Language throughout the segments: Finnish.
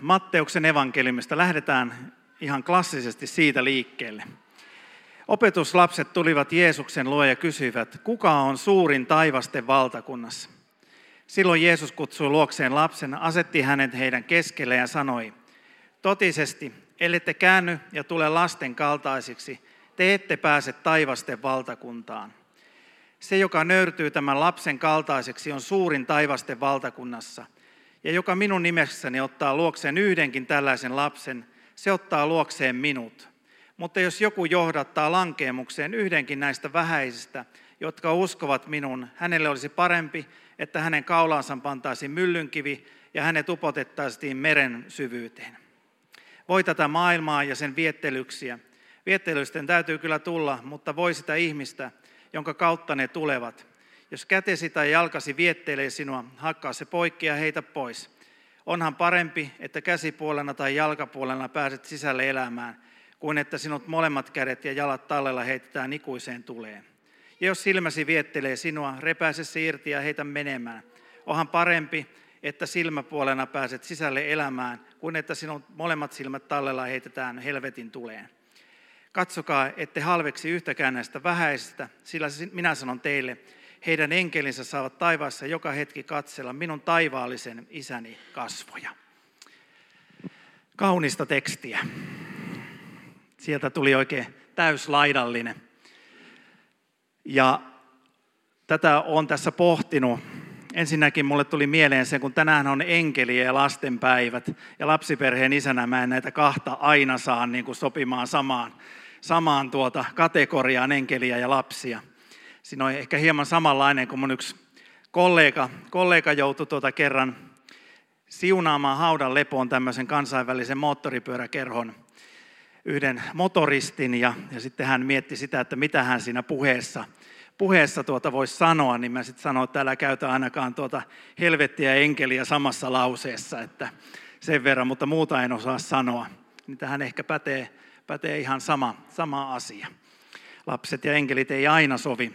Matteuksen evankeliumista. Lähdetään ihan klassisesti siitä liikkeelle. Opetuslapset tulivat Jeesuksen luo ja kysyivät, kuka on suurin taivasten valtakunnassa? Silloin Jeesus kutsui luokseen lapsen, asetti hänet heidän keskelle ja sanoi, totisesti, ellette käänny ja tule lasten kaltaisiksi, te ette pääse taivasten valtakuntaan. Se, joka nöyrtyy tämän lapsen kaltaiseksi, on suurin taivasten valtakunnassa. Ja joka minun nimessäni ottaa luokseen yhdenkin tällaisen lapsen, se ottaa luokseen minut. Mutta jos joku johdattaa lankeemukseen yhdenkin näistä vähäisistä, jotka uskovat minun, hänelle olisi parempi, että hänen kaulaansa pantaisiin myllynkivi ja hänet upotettaisiin meren syvyyteen. Voi tätä maailmaa ja sen viettelyksiä. Viettelysten täytyy kyllä tulla, mutta voi sitä ihmistä, jonka kautta ne tulevat. Jos kätesi tai jalkasi viettelee sinua, hakkaa se poikki ja heitä pois. Onhan parempi, että käsipuolena tai jalkapuolena pääset sisälle elämään, kuin että sinut molemmat kädet ja jalat tallella heitetään ikuiseen tuleen. Ja jos silmäsi viettelee sinua, repäise se irti ja heitä menemään. Onhan parempi, että silmäpuolena pääset sisälle elämään, kuin että sinun molemmat silmät tallella heitetään helvetin tuleen. Katsokaa, ette halveksi yhtäkään näistä vähäisistä, sillä minä sanon teille, heidän enkelinsä saavat taivaassa joka hetki katsella minun taivaallisen isäni kasvoja. Kaunista tekstiä. Sieltä tuli oikein täyslaidallinen. Ja tätä olen tässä pohtinut. Ensinnäkin mulle tuli mieleen se, kun tänään on enkeliä ja lastenpäivät. Ja lapsiperheen isänä mä en näitä kahta aina saa niin kuin sopimaan samaan, samaan tuota kategoriaan enkeliä ja lapsia. Siinä on ehkä hieman samanlainen, kuin mun yksi kollega, kollega joutui tuota kerran siunaamaan haudan lepoon tämmöisen kansainvälisen moottoripyöräkerhon yhden motoristin ja, ja sitten hän mietti sitä, että mitä hän siinä puheessa, puheessa tuota voisi sanoa, niin mä sitten sanoin, että täällä käytä ainakaan tuota helvettiä ja enkeliä samassa lauseessa, että sen verran, mutta muuta en osaa sanoa. Niin tähän ehkä pätee, pätee ihan sama, sama asia. Lapset ja enkelit ei aina sovi,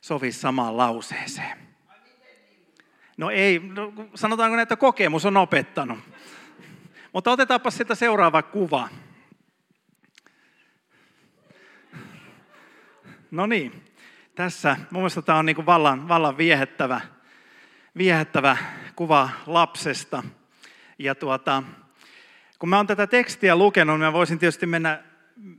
sovi samaan lauseeseen. No ei, no, sanotaanko, että kokemus on opettanut. Mutta otetaanpa sitä seuraava kuva. No niin, tässä mun mielestä tämä on niin vallan, vallan viehättävä, viehättävä kuva lapsesta. Ja tuota, kun mä oon tätä tekstiä lukenut, niin mä voisin tietysti mennä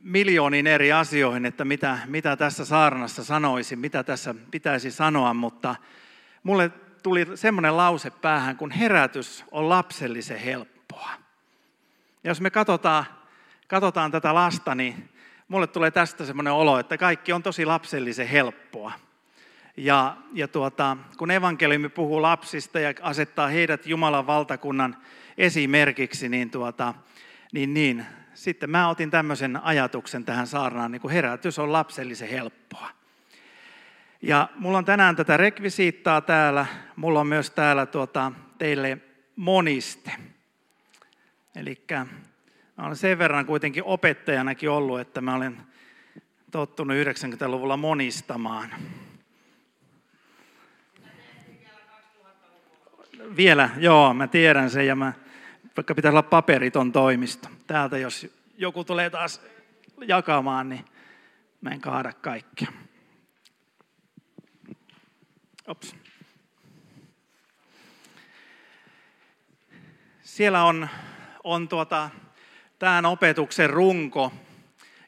miljooniin eri asioihin, että mitä, mitä tässä saarnassa sanoisin, mitä tässä pitäisi sanoa, mutta mulle tuli semmoinen lause päähän, kun herätys on lapsellisen helppoa. Ja jos me katsotaan, katsotaan tätä lasta, niin mulle tulee tästä semmoinen olo, että kaikki on tosi lapsellisen helppoa. Ja, ja tuota, kun evankeliumi puhuu lapsista ja asettaa heidät Jumalan valtakunnan esimerkiksi, niin, tuota, niin, niin sitten mä otin tämmöisen ajatuksen tähän saarnaan, niin kuin herätys on lapsellisen helppoa. Ja mulla on tänään tätä rekvisiittaa täällä, mulla on myös täällä tuota, teille moniste. Eli olen sen verran kuitenkin opettajanakin ollut, että mä olen tottunut 90-luvulla monistamaan. Vielä, joo, mä tiedän sen ja mä, vaikka pitäisi olla paperiton toimisto. Täältä jos joku tulee taas jakamaan, niin mä en kaada kaikkea. Ops. Siellä on, on tuota, tämän opetuksen runko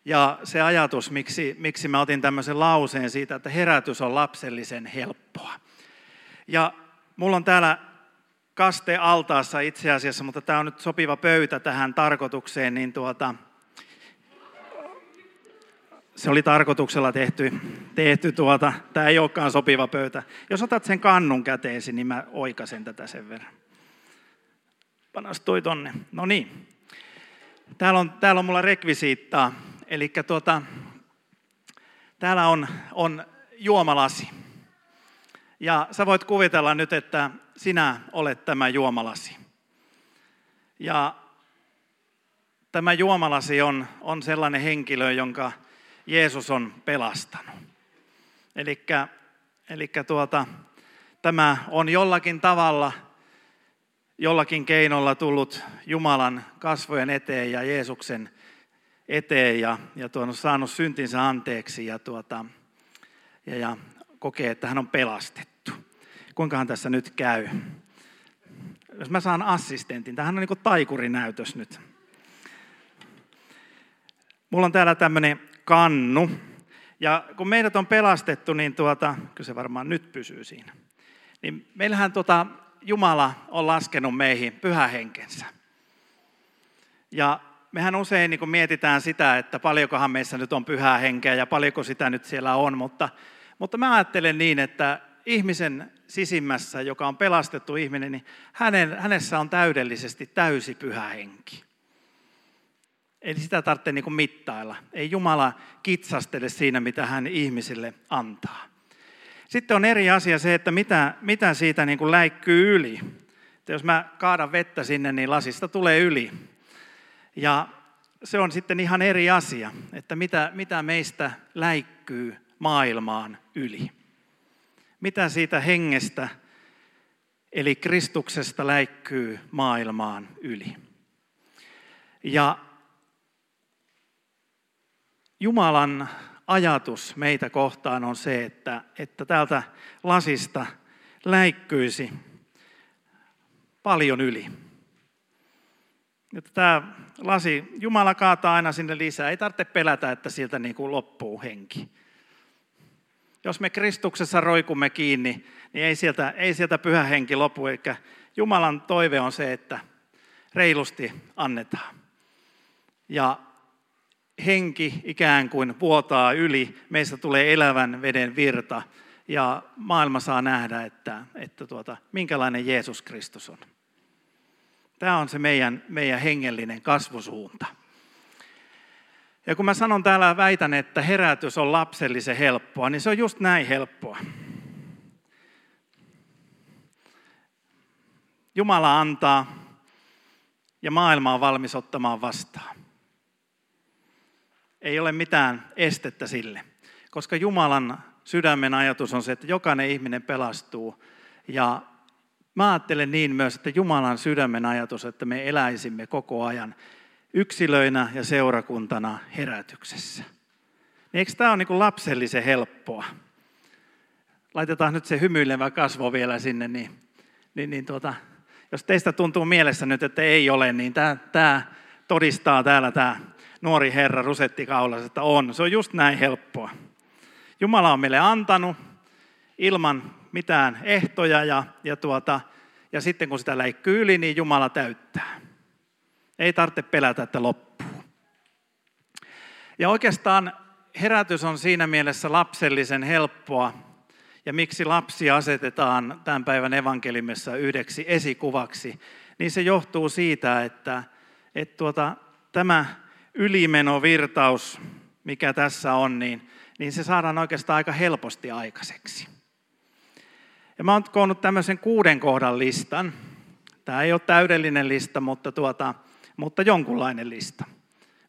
ja se ajatus, miksi, miksi mä otin tämmöisen lauseen siitä, että herätys on lapsellisen helppoa. Ja mulla on täällä kaste altaassa itse asiassa, mutta tämä on nyt sopiva pöytä tähän tarkoitukseen, niin tuota, se oli tarkoituksella tehty, tehty tuota, tämä ei olekaan sopiva pöytä. Jos otat sen kannun käteesi, niin mä oikasen tätä sen verran. Panastui tonne. No niin. Täällä on, täällä on mulla rekvisiittaa. Eli tuota, täällä on, on juomalasi. Ja sä voit kuvitella nyt, että sinä olet tämä juomalasi. Ja tämä juomalasi on, on sellainen henkilö, jonka Jeesus on pelastanut. Eli tuota, tämä on jollakin tavalla jollakin keinolla tullut Jumalan kasvojen eteen ja Jeesuksen eteen ja, ja saanut syntinsä anteeksi ja, tuota, ja, ja kokee, että hän on pelastettu. Kuinkahan tässä nyt käy? Jos mä saan assistentin, tämähän on niin kuin taikurinäytös nyt. Mulla on täällä tämmöinen kannu. Ja kun meidät on pelastettu, niin tuota, kyllä se varmaan nyt pysyy siinä. Niin meillähän tuota, Jumala on laskenut meihin pyhähenkensä. Ja mehän usein niin mietitään sitä, että paljonkohan meissä nyt on pyhää henkeä ja paljonko sitä nyt siellä on, mutta, mutta mä ajattelen niin, että ihmisen sisimmässä, joka on pelastettu ihminen, niin hänen, hänessä on täydellisesti täysi pyhä henki. Eli sitä tarvitsee niin mittailla. Ei Jumala kitsastele siinä, mitä hän ihmisille antaa. Sitten on eri asia se, että mitä, mitä siitä niin kuin läikkyy yli. Että jos mä kaadan vettä sinne, niin lasista tulee yli. Ja se on sitten ihan eri asia, että mitä, mitä meistä läikkyy maailmaan yli. Mitä siitä hengestä, eli Kristuksesta läikkyy maailmaan yli. Ja Jumalan ajatus meitä kohtaan on se, että, että täältä lasista läikkyisi paljon yli. Että tämä lasi, Jumala kaataa aina sinne lisää. Ei tarvitse pelätä, että sieltä niin kuin loppuu henki. Jos me Kristuksessa roikumme kiinni, niin ei sieltä, ei sieltä pyhä henki lopu. Eli Jumalan toive on se, että reilusti annetaan. Ja henki ikään kuin vuotaa yli, meistä tulee elävän veden virta ja maailma saa nähdä, että, että tuota, minkälainen Jeesus Kristus on. Tämä on se meidän, meidän hengellinen kasvusuunta. Ja kun mä sanon täällä, väitän, että herätys on lapsellisen helppoa, niin se on just näin helppoa. Jumala antaa ja maailma on valmis ottamaan vastaan. Ei ole mitään estettä sille, koska Jumalan sydämen ajatus on se, että jokainen ihminen pelastuu. Ja mä ajattelen niin myös, että Jumalan sydämen ajatus, että me eläisimme koko ajan yksilöinä ja seurakuntana herätyksessä. Niin eikö tämä ole niin lapsellisen helppoa? Laitetaan nyt se hymyilevä kasvo vielä sinne, niin, niin, niin tuota, jos teistä tuntuu mielessä nyt, että ei ole, niin tämä, tämä todistaa täällä tämä nuori herra rusettikaulas, että on. Se on just näin helppoa. Jumala on meille antanut ilman mitään ehtoja ja, ja, tuota, ja sitten kun sitä läikkyy yli, niin Jumala täyttää. Ei tarvitse pelätä, että loppuu. Ja oikeastaan herätys on siinä mielessä lapsellisen helppoa, ja miksi lapsi asetetaan tämän päivän evankelimessa yhdeksi esikuvaksi, niin se johtuu siitä, että, että tuota, tämä ylimenovirtaus, mikä tässä on, niin, niin se saadaan oikeastaan aika helposti aikaiseksi. Ja mä oon koonnut tämmöisen kuuden kohdan listan. Tämä ei ole täydellinen lista, mutta, tuota, mutta jonkunlainen lista.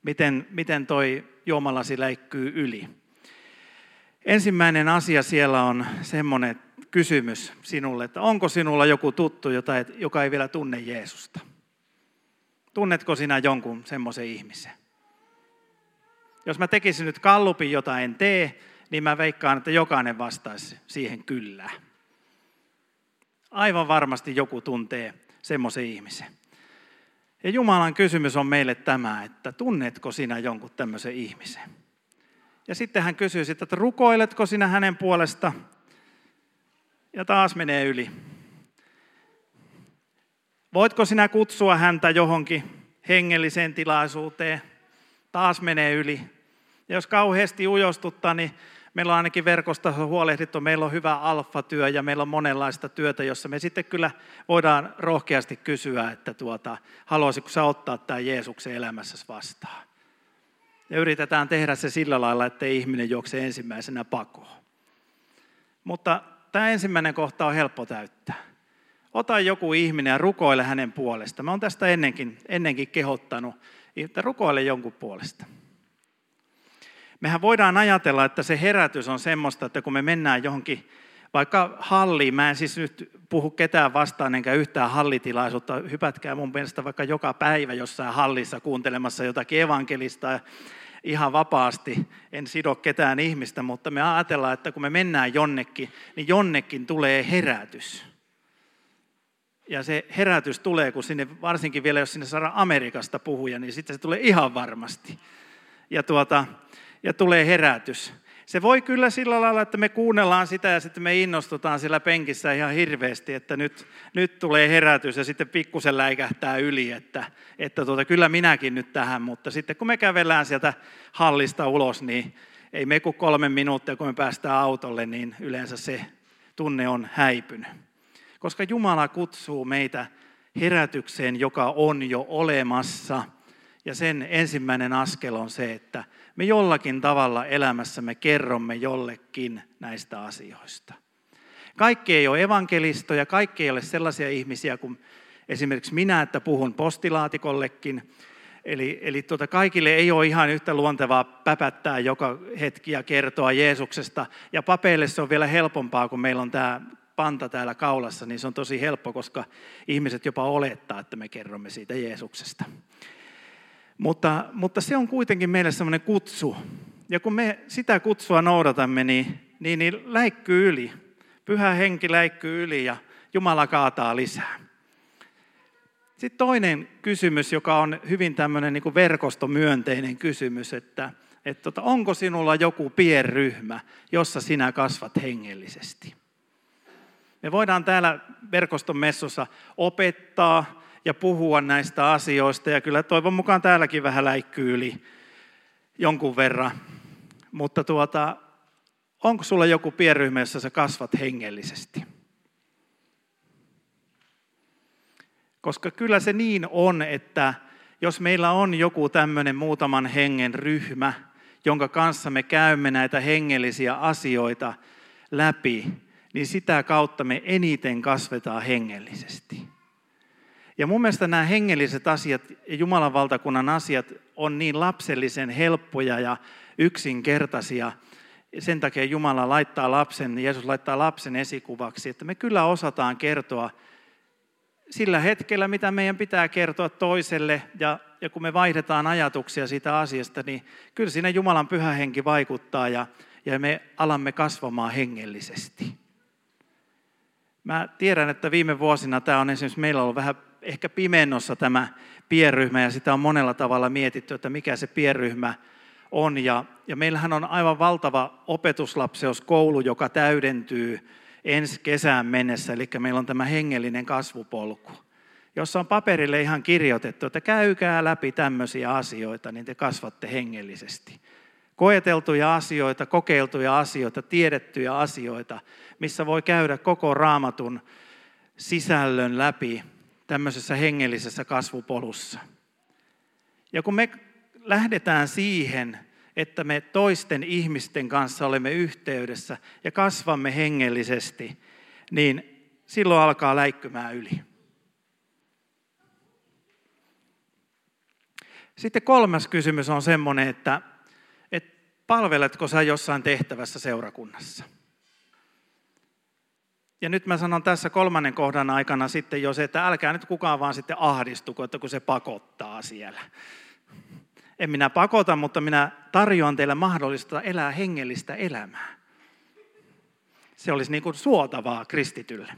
Miten, miten toi juomalasi läikkyy yli. Ensimmäinen asia siellä on semmoinen kysymys sinulle, että onko sinulla joku tuttu, jota et, joka ei vielä tunne Jeesusta? Tunnetko sinä jonkun semmoisen ihmisen? Jos mä tekisin nyt kallupin, jota en tee, niin mä veikkaan, että jokainen vastaisi siihen kyllä. Aivan varmasti joku tuntee semmoisen ihmisen. Ja Jumalan kysymys on meille tämä, että tunnetko sinä jonkun tämmöisen ihmisen? Ja sitten hän kysyy sitä, että rukoiletko sinä hänen puolesta? Ja taas menee yli. Voitko sinä kutsua häntä johonkin hengelliseen tilaisuuteen? taas menee yli. Ja jos kauheasti ujostuttaa, niin meillä on ainakin verkosta huolehdittu, meillä on hyvä alfatyö ja meillä on monenlaista työtä, jossa me sitten kyllä voidaan rohkeasti kysyä, että tuota, haluaisitko sä ottaa tämä Jeesuksen elämässä vastaan. Ja yritetään tehdä se sillä lailla, että ihminen juokse ensimmäisenä pakoon. Mutta tämä ensimmäinen kohta on helppo täyttää. Ota joku ihminen ja rukoile hänen puolesta. Mä oon tästä ennenkin, ennenkin kehottanut että rukoile jonkun puolesta. Mehän voidaan ajatella, että se herätys on semmoista, että kun me mennään johonkin Vaikka halli, mä en siis nyt puhu ketään vastaan enkä yhtään hallitilaisuutta, hypätkää mun mielestä vaikka joka päivä jossain hallissa kuuntelemassa jotakin evankelista ihan vapaasti, en sido ketään ihmistä, mutta me ajatellaan, että kun me mennään jonnekin, niin jonnekin tulee herätys. Ja se herätys tulee, kun sinne, varsinkin vielä jos sinne saadaan Amerikasta puhuja, niin sitten se tulee ihan varmasti. Ja, tuota, ja tulee herätys. Se voi kyllä sillä lailla, että me kuunnellaan sitä ja sitten me innostutaan siellä penkissä ihan hirveästi, että nyt, nyt tulee herätys ja sitten pikkusen läikähtää yli, että, että tuota, kyllä minäkin nyt tähän, mutta sitten kun me kävellään sieltä hallista ulos, niin ei me kuin kolme minuuttia, kun me päästään autolle, niin yleensä se tunne on häipynyt. Koska Jumala kutsuu meitä herätykseen, joka on jo olemassa. Ja sen ensimmäinen askel on se, että me jollakin tavalla elämässämme kerromme jollekin näistä asioista. Kaikki ei ole evankelistoja, kaikki ei ole sellaisia ihmisiä kuin esimerkiksi minä, että puhun postilaatikollekin. Eli, eli tuota, kaikille ei ole ihan yhtä luontevaa päpättää joka hetki ja kertoa Jeesuksesta. Ja papeille se on vielä helpompaa, kun meillä on tämä panta täällä kaulassa, niin se on tosi helppo, koska ihmiset jopa olettaa, että me kerromme siitä Jeesuksesta. Mutta, mutta se on kuitenkin meille semmoinen kutsu. Ja kun me sitä kutsua noudatamme, niin, niin, niin läikkyy yli. Pyhä henki läikkyy yli ja Jumala kaataa lisää. Sitten toinen kysymys, joka on hyvin tämmöinen niin kuin verkostomyönteinen kysymys, että, että tota, onko sinulla joku pienryhmä, jossa sinä kasvat hengellisesti? Me voidaan täällä verkoston messussa opettaa ja puhua näistä asioista, ja kyllä toivon mukaan täälläkin vähän läikkyy yli jonkun verran. Mutta tuota, onko sulla joku pienryhmä, jossa sä kasvat hengellisesti? Koska kyllä se niin on, että jos meillä on joku tämmöinen muutaman hengen ryhmä, jonka kanssa me käymme näitä hengellisiä asioita läpi, niin sitä kautta me eniten kasvetaan hengellisesti. Ja mun mielestä nämä hengelliset asiat ja Jumalan valtakunnan asiat on niin lapsellisen helppoja ja yksinkertaisia. Sen takia Jumala laittaa lapsen, Jeesus laittaa lapsen esikuvaksi, että me kyllä osataan kertoa sillä hetkellä, mitä meidän pitää kertoa toiselle, ja, ja kun me vaihdetaan ajatuksia siitä asiasta, niin kyllä siinä Jumalan pyhä henki vaikuttaa, ja, ja me alamme kasvamaan hengellisesti. Mä tiedän, että viime vuosina tämä on esimerkiksi meillä ollut vähän ehkä pimennossa tämä pienryhmä ja sitä on monella tavalla mietitty, että mikä se pienryhmä on. Ja, ja meillähän on aivan valtava opetuslapseuskoulu, joka täydentyy ensi kesään mennessä, eli meillä on tämä hengellinen kasvupolku, jossa on paperille ihan kirjoitettu, että käykää läpi tämmöisiä asioita, niin te kasvatte hengellisesti. Koeteltuja asioita, kokeiltuja asioita, tiedettyjä asioita, missä voi käydä koko raamatun sisällön läpi tämmöisessä hengellisessä kasvupolussa. Ja kun me lähdetään siihen, että me toisten ihmisten kanssa olemme yhteydessä ja kasvamme hengellisesti, niin silloin alkaa läikkymään yli. Sitten kolmas kysymys on semmoinen, että palveletko sä jossain tehtävässä seurakunnassa? Ja nyt mä sanon tässä kolmannen kohdan aikana sitten jo se, että älkää nyt kukaan vaan sitten ahdistuko, että kun se pakottaa siellä. En minä pakota, mutta minä tarjoan teille mahdollista elää hengellistä elämää. Se olisi niin kuin suotavaa kristitylle.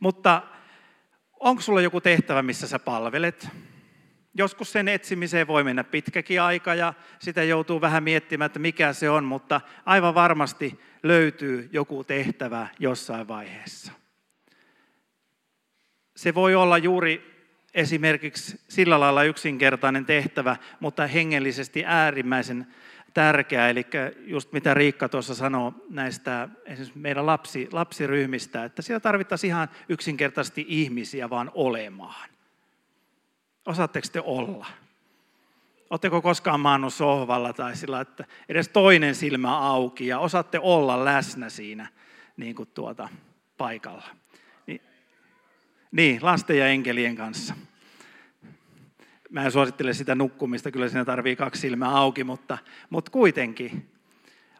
Mutta onko sulla joku tehtävä, missä sä palvelet? Joskus sen etsimiseen voi mennä pitkäkin aika ja sitä joutuu vähän miettimään, että mikä se on, mutta aivan varmasti löytyy joku tehtävä jossain vaiheessa. Se voi olla juuri esimerkiksi sillä lailla yksinkertainen tehtävä, mutta hengellisesti äärimmäisen tärkeä. Eli just mitä Riikka tuossa sanoi näistä esimerkiksi meidän lapsi, lapsiryhmistä, että siellä tarvittaisiin ihan yksinkertaisesti ihmisiä vaan olemaan. Osaatteko te olla? Oletteko koskaan maannut sohvalla tai sillä, että edes toinen silmä auki ja osaatte olla läsnä siinä niin kuin tuota, paikalla? Niin, niin, lasten ja enkelien kanssa. Mä en suosittele sitä nukkumista, kyllä siinä tarvii kaksi silmää auki, mutta, mutta kuitenkin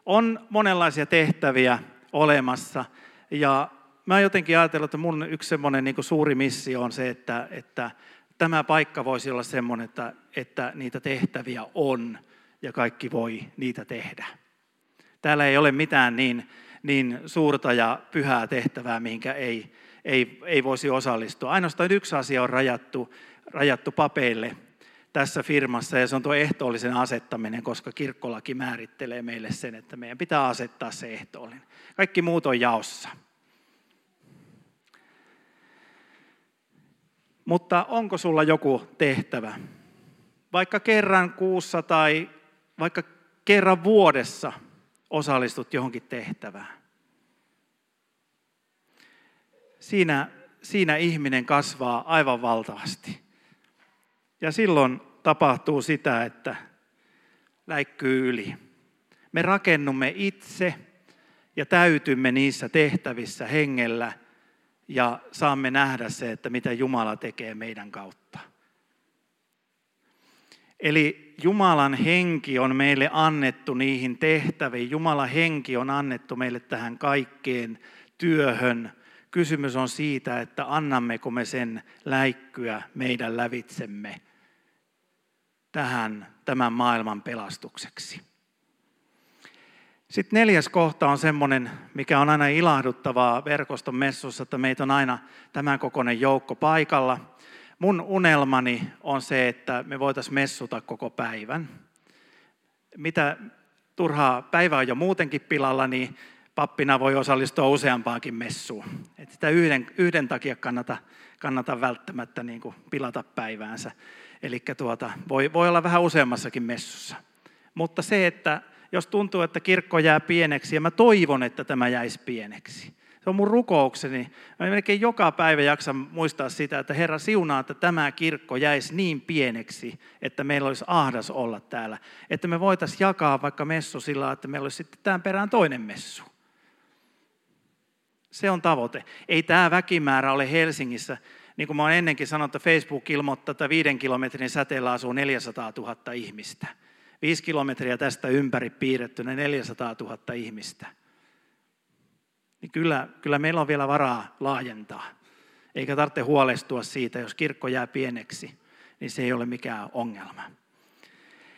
on monenlaisia tehtäviä olemassa. Ja mä jotenkin ajatellut, että mun yksi semmoinen niin suuri missio on se, että, että tämä paikka voisi olla semmoinen, että, että niitä tehtäviä on ja kaikki voi niitä tehdä. Täällä ei ole mitään niin, niin suurta ja pyhää tehtävää, mihinkä ei, ei, ei voisi osallistua. Ainoastaan yksi asia on rajattu, rajattu papeille tässä firmassa ja se on tuo ehtoollisen asettaminen, koska kirkkolaki määrittelee meille sen, että meidän pitää asettaa se ehtoollinen. Kaikki muut on jaossa. Mutta onko sulla joku tehtävä? Vaikka kerran kuussa tai vaikka kerran vuodessa osallistut johonkin tehtävään. Siinä, siinä ihminen kasvaa aivan valtavasti. Ja silloin tapahtuu sitä, että läikkyy yli. Me rakennumme itse ja täytymme niissä tehtävissä hengellä ja saamme nähdä se, että mitä Jumala tekee meidän kautta. Eli Jumalan henki on meille annettu niihin tehtäviin. Jumalan henki on annettu meille tähän kaikkeen työhön. Kysymys on siitä, että annammeko me sen läikkyä meidän lävitsemme tähän tämän maailman pelastukseksi. Sitten neljäs kohta on semmoinen, mikä on aina ilahduttavaa verkoston messussa, että meitä on aina tämän kokoinen joukko paikalla. Mun unelmani on se, että me voitaisiin messuta koko päivän. Mitä turhaa päivä on jo muutenkin pilalla, niin pappina voi osallistua useampaankin messuun. Et sitä yhden, yhden takia kannata, kannata välttämättä niin kuin pilata päiväänsä. Eli tuota, voi, voi olla vähän useammassakin messussa. Mutta se, että jos tuntuu, että kirkko jää pieneksi, ja mä toivon, että tämä jäisi pieneksi. Se on mun rukoukseni. Mä melkein joka päivä jaksan muistaa sitä, että Herra siunaa, että tämä kirkko jäisi niin pieneksi, että meillä olisi ahdas olla täällä. Että me voitaisiin jakaa vaikka messu sillä, että meillä olisi sitten tämän perään toinen messu. Se on tavoite. Ei tämä väkimäärä ole Helsingissä. Niin kuin mä olen ennenkin sanonut, että Facebook ilmoittaa, että viiden kilometrin säteellä asuu 400 000 ihmistä. Viisi kilometriä tästä ympäri piirrettynä 400 000 ihmistä. Niin kyllä, kyllä meillä on vielä varaa laajentaa. Eikä tarvitse huolestua siitä, jos kirkko jää pieneksi, niin se ei ole mikään ongelma.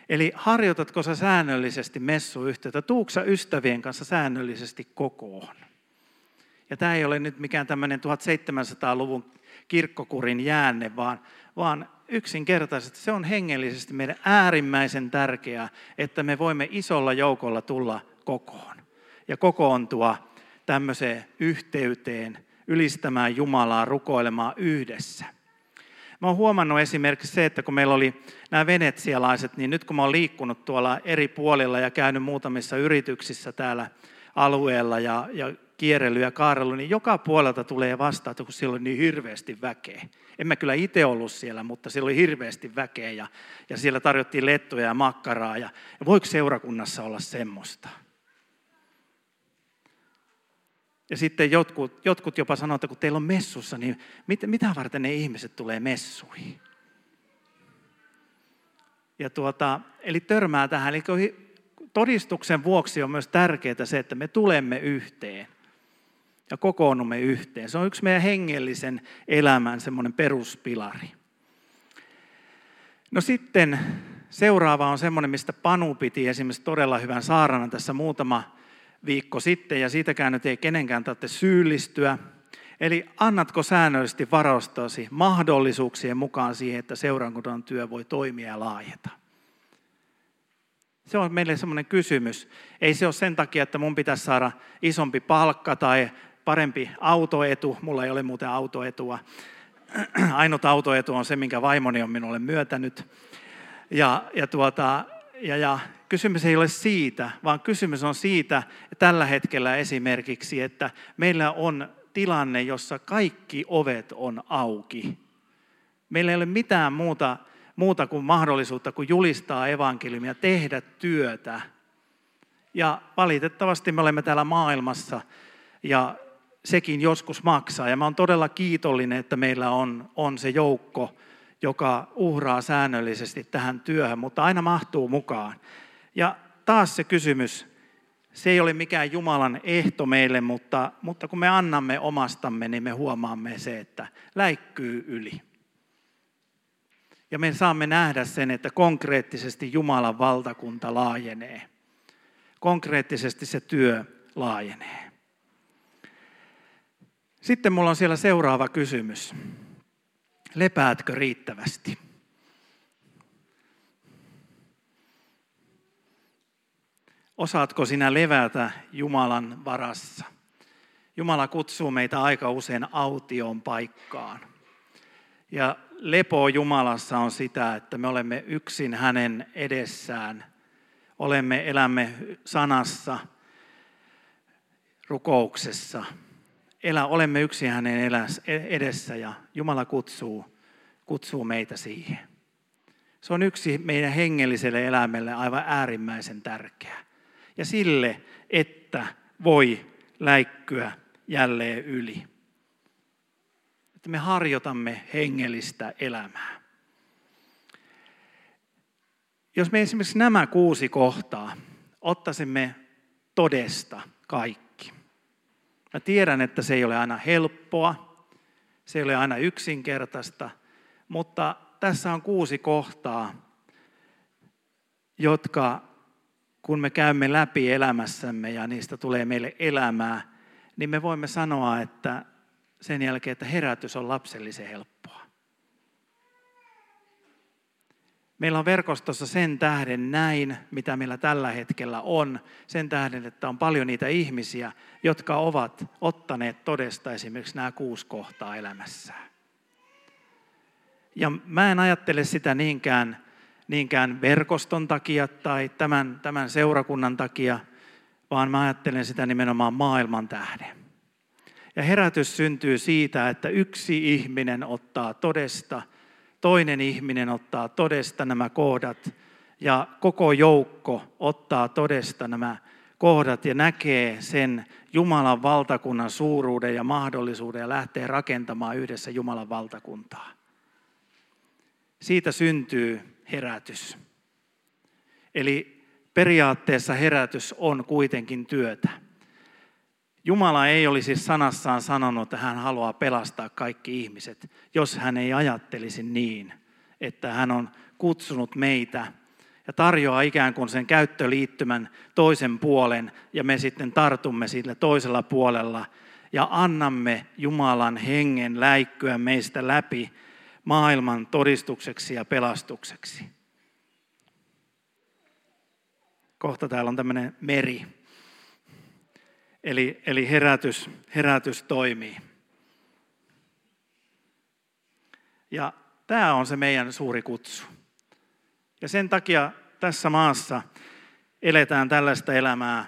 Eli harjoitatko sä säännöllisesti messuyhteyttä? Tuuksa ystävien kanssa säännöllisesti kokoon? Ja tämä ei ole nyt mikään tämmöinen 1700-luvun kirkkokurin jäänne, vaan, vaan yksinkertaisesti se on hengellisesti meidän äärimmäisen tärkeää, että me voimme isolla joukolla tulla kokoon ja kokoontua tämmöiseen yhteyteen, ylistämään Jumalaa, rukoilemaan yhdessä. Mä oon huomannut esimerkiksi se, että kun meillä oli nämä venetsialaiset, niin nyt kun mä oon liikkunut tuolla eri puolilla ja käynyt muutamissa yrityksissä täällä alueella ja, ja kierrellyt ja niin joka puolelta tulee vastaan, että kun siellä on niin hirveästi väkeä. En mä kyllä itse ollut siellä, mutta siellä oli hirveästi väkeä ja, ja siellä tarjottiin lettuja ja makkaraa. Ja, ja voiko seurakunnassa olla semmoista? Ja sitten jotkut, jotkut jopa sanoo, että kun teillä on messussa, niin mit, mitä varten ne ihmiset tulee messuihin? Ja tuota, eli törmää tähän. Eli todistuksen vuoksi on myös tärkeää se, että me tulemme yhteen ja kokoonnumme yhteen. Se on yksi meidän hengellisen elämän semmoinen peruspilari. No sitten seuraava on semmoinen, mistä Panu piti esimerkiksi todella hyvän saarana tässä muutama viikko sitten, ja siitäkään nyt ei kenenkään tarvitse syyllistyä. Eli annatko säännöllisesti varaustosi mahdollisuuksien mukaan siihen, että seurakunnan työ voi toimia ja laajeta? Se on meille semmoinen kysymys. Ei se ole sen takia, että mun pitäisi saada isompi palkka tai parempi autoetu. Mulla ei ole muuten autoetua. Ainut autoetu on se, minkä vaimoni on minulle myötänyt. Ja, ja, tuota, ja, ja kysymys ei ole siitä, vaan kysymys on siitä tällä hetkellä esimerkiksi, että meillä on tilanne, jossa kaikki ovet on auki. Meillä ei ole mitään muuta, muuta kuin mahdollisuutta kuin julistaa evankeliumia, tehdä työtä. Ja valitettavasti me olemme täällä maailmassa ja sekin joskus maksaa. Ja mä olen todella kiitollinen, että meillä on, on se joukko, joka uhraa säännöllisesti tähän työhön, mutta aina mahtuu mukaan. Ja taas se kysymys, Se ei ole mikään Jumalan ehto meille, mutta, mutta kun me annamme omastamme, niin me huomaamme se, että läikkyy yli. Ja me saamme nähdä sen, että konkreettisesti Jumalan valtakunta laajenee. Konkreettisesti se työ laajenee. Sitten mulla on siellä seuraava kysymys. Lepäätkö riittävästi? Osaatko sinä levätä Jumalan varassa? Jumala kutsuu meitä aika usein autioon paikkaan. Ja lepo Jumalassa on sitä, että me olemme yksin hänen edessään. Olemme, elämme sanassa, rukouksessa. Elä, olemme yksin hänen edessä ja Jumala kutsuu, kutsuu meitä siihen. Se on yksi meidän hengelliselle elämälle aivan äärimmäisen tärkeä. Ja sille, että voi läikkyä jälleen yli että me harjoitamme hengellistä elämää. Jos me esimerkiksi nämä kuusi kohtaa ottaisimme todesta kaikki. Mä tiedän, että se ei ole aina helppoa, se ei ole aina yksinkertaista, mutta tässä on kuusi kohtaa, jotka kun me käymme läpi elämässämme ja niistä tulee meille elämää, niin me voimme sanoa, että sen jälkeen, että herätys on lapsellisen helppoa. Meillä on verkostossa sen tähden näin, mitä meillä tällä hetkellä on, sen tähden, että on paljon niitä ihmisiä, jotka ovat ottaneet todesta esimerkiksi nämä kuusi kohtaa elämässään. Ja mä en ajattele sitä niinkään, niinkään verkoston takia tai tämän, tämän seurakunnan takia, vaan mä ajattelen sitä nimenomaan maailman tähden. Ja herätys syntyy siitä, että yksi ihminen ottaa todesta, toinen ihminen ottaa todesta nämä kohdat ja koko joukko ottaa todesta nämä kohdat ja näkee sen Jumalan valtakunnan suuruuden ja mahdollisuuden ja lähtee rakentamaan yhdessä Jumalan valtakuntaa. Siitä syntyy herätys. Eli periaatteessa herätys on kuitenkin työtä. Jumala ei olisi sanassaan sanonut, että hän haluaa pelastaa kaikki ihmiset, jos hän ei ajattelisi niin, että hän on kutsunut meitä ja tarjoaa ikään kuin sen käyttöliittymän toisen puolen ja me sitten tartumme sillä toisella puolella ja annamme Jumalan hengen läikkyä meistä läpi maailman todistukseksi ja pelastukseksi. Kohta täällä on tämmöinen meri. Eli, eli herätys, herätys toimii. Ja tämä on se meidän suuri kutsu. Ja sen takia tässä maassa eletään tällaista elämää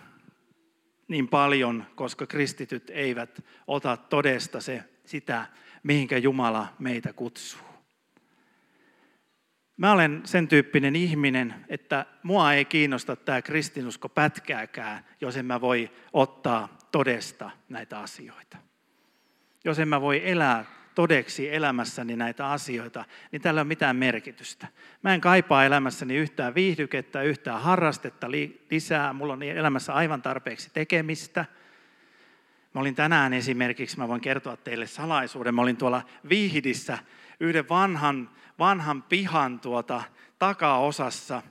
niin paljon, koska kristityt eivät ota todesta se, sitä, mihinkä Jumala meitä kutsuu. Mä olen sen tyyppinen ihminen, että mua ei kiinnosta tämä kristinusko pätkääkään, jos en mä voi ottaa todesta näitä asioita. Jos en mä voi elää todeksi elämässäni näitä asioita, niin tällä ei ole mitään merkitystä. Mä en kaipaa elämässäni yhtään viihdykettä, yhtään harrastetta lisää. Mulla on elämässä aivan tarpeeksi tekemistä. Mä olin tänään esimerkiksi, mä voin kertoa teille salaisuuden, mä olin tuolla Viihdissä yhden vanhan vanhan pihan tuota takaosassa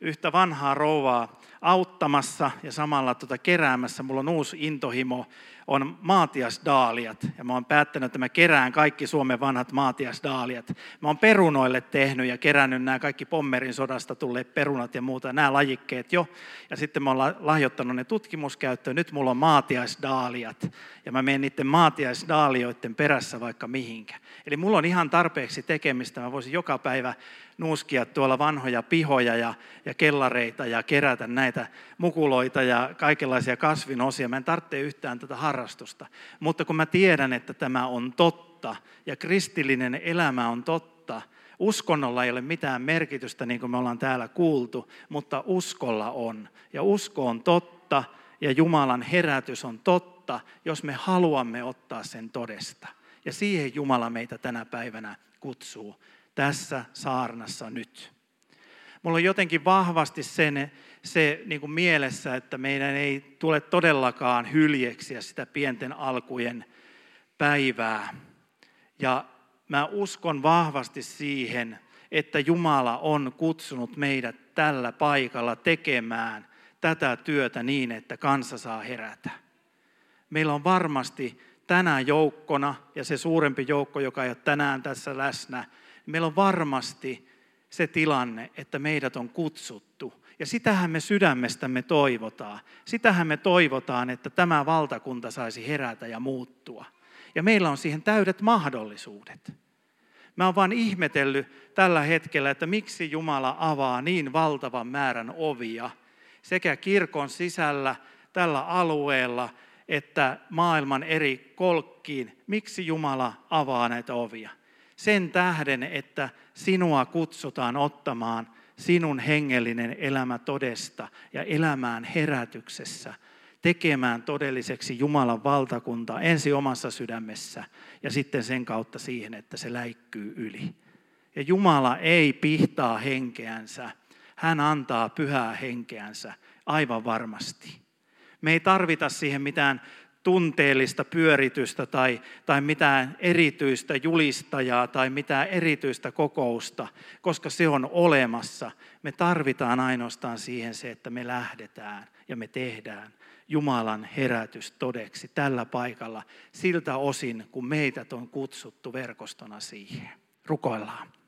yhtä vanhaa rouvaa auttamassa ja samalla tuota keräämässä. Mulla on uusi intohimo, on maatiasdaaliat. Ja mä oon päättänyt, että mä kerään kaikki Suomen vanhat maatiasdaaliat. Mä oon perunoille tehnyt ja kerännyt nämä kaikki Pommerin sodasta tulleet perunat ja muuta, nämä lajikkeet jo. Ja sitten mä oon lahjoittanut ne tutkimuskäyttöön. Nyt mulla on maatiasdaaliat. Ja mä menen niiden maatiasdaalioiden perässä vaikka mihinkä. Eli mulla on ihan tarpeeksi tekemistä. Mä voisin joka päivä nuuskia tuolla vanhoja pihoja ja, ja kellareita ja kerätä näitä mukuloita ja kaikenlaisia kasvinosia. Mä en tarvitse yhtään tätä harrastusta. Mutta kun mä tiedän, että tämä on totta ja kristillinen elämä on totta, uskonnolla ei ole mitään merkitystä, niin kuin me ollaan täällä kuultu, mutta uskolla on. Ja usko on totta ja Jumalan herätys on totta, jos me haluamme ottaa sen todesta. Ja siihen Jumala meitä tänä päivänä kutsuu tässä saarnassa nyt. Mulla on jotenkin vahvasti sen, se niin kuin mielessä, että meidän ei tule todellakaan hyljeksiä sitä pienten alkujen päivää. Ja mä uskon vahvasti siihen, että Jumala on kutsunut meidät tällä paikalla tekemään tätä työtä niin, että kansa saa herätä. Meillä on varmasti tänä joukkona ja se suurempi joukko, joka ei ole tänään tässä läsnä, meillä on varmasti se tilanne, että meidät on kutsuttu. Ja sitähän me sydämestämme toivotaan. Sitähän me toivotaan, että tämä valtakunta saisi herätä ja muuttua. Ja meillä on siihen täydet mahdollisuudet. Mä oon vaan ihmetellyt tällä hetkellä, että miksi Jumala avaa niin valtavan määrän ovia sekä kirkon sisällä tällä alueella että maailman eri kolkkiin. Miksi Jumala avaa näitä ovia? Sen tähden, että sinua kutsutaan ottamaan sinun hengellinen elämä todesta ja elämään herätyksessä, tekemään todelliseksi Jumalan valtakuntaa ensi omassa sydämessä ja sitten sen kautta siihen, että se läikkyy yli. Ja Jumala ei pihtaa henkeänsä, hän antaa pyhää henkeänsä aivan varmasti. Me ei tarvita siihen mitään tunteellista pyöritystä tai, tai mitään erityistä julistajaa tai mitään erityistä kokousta, koska se on olemassa. Me tarvitaan ainoastaan siihen se, että me lähdetään ja me tehdään Jumalan herätys todeksi tällä paikalla siltä osin, kun meitä on kutsuttu verkostona siihen. Rukoillaan.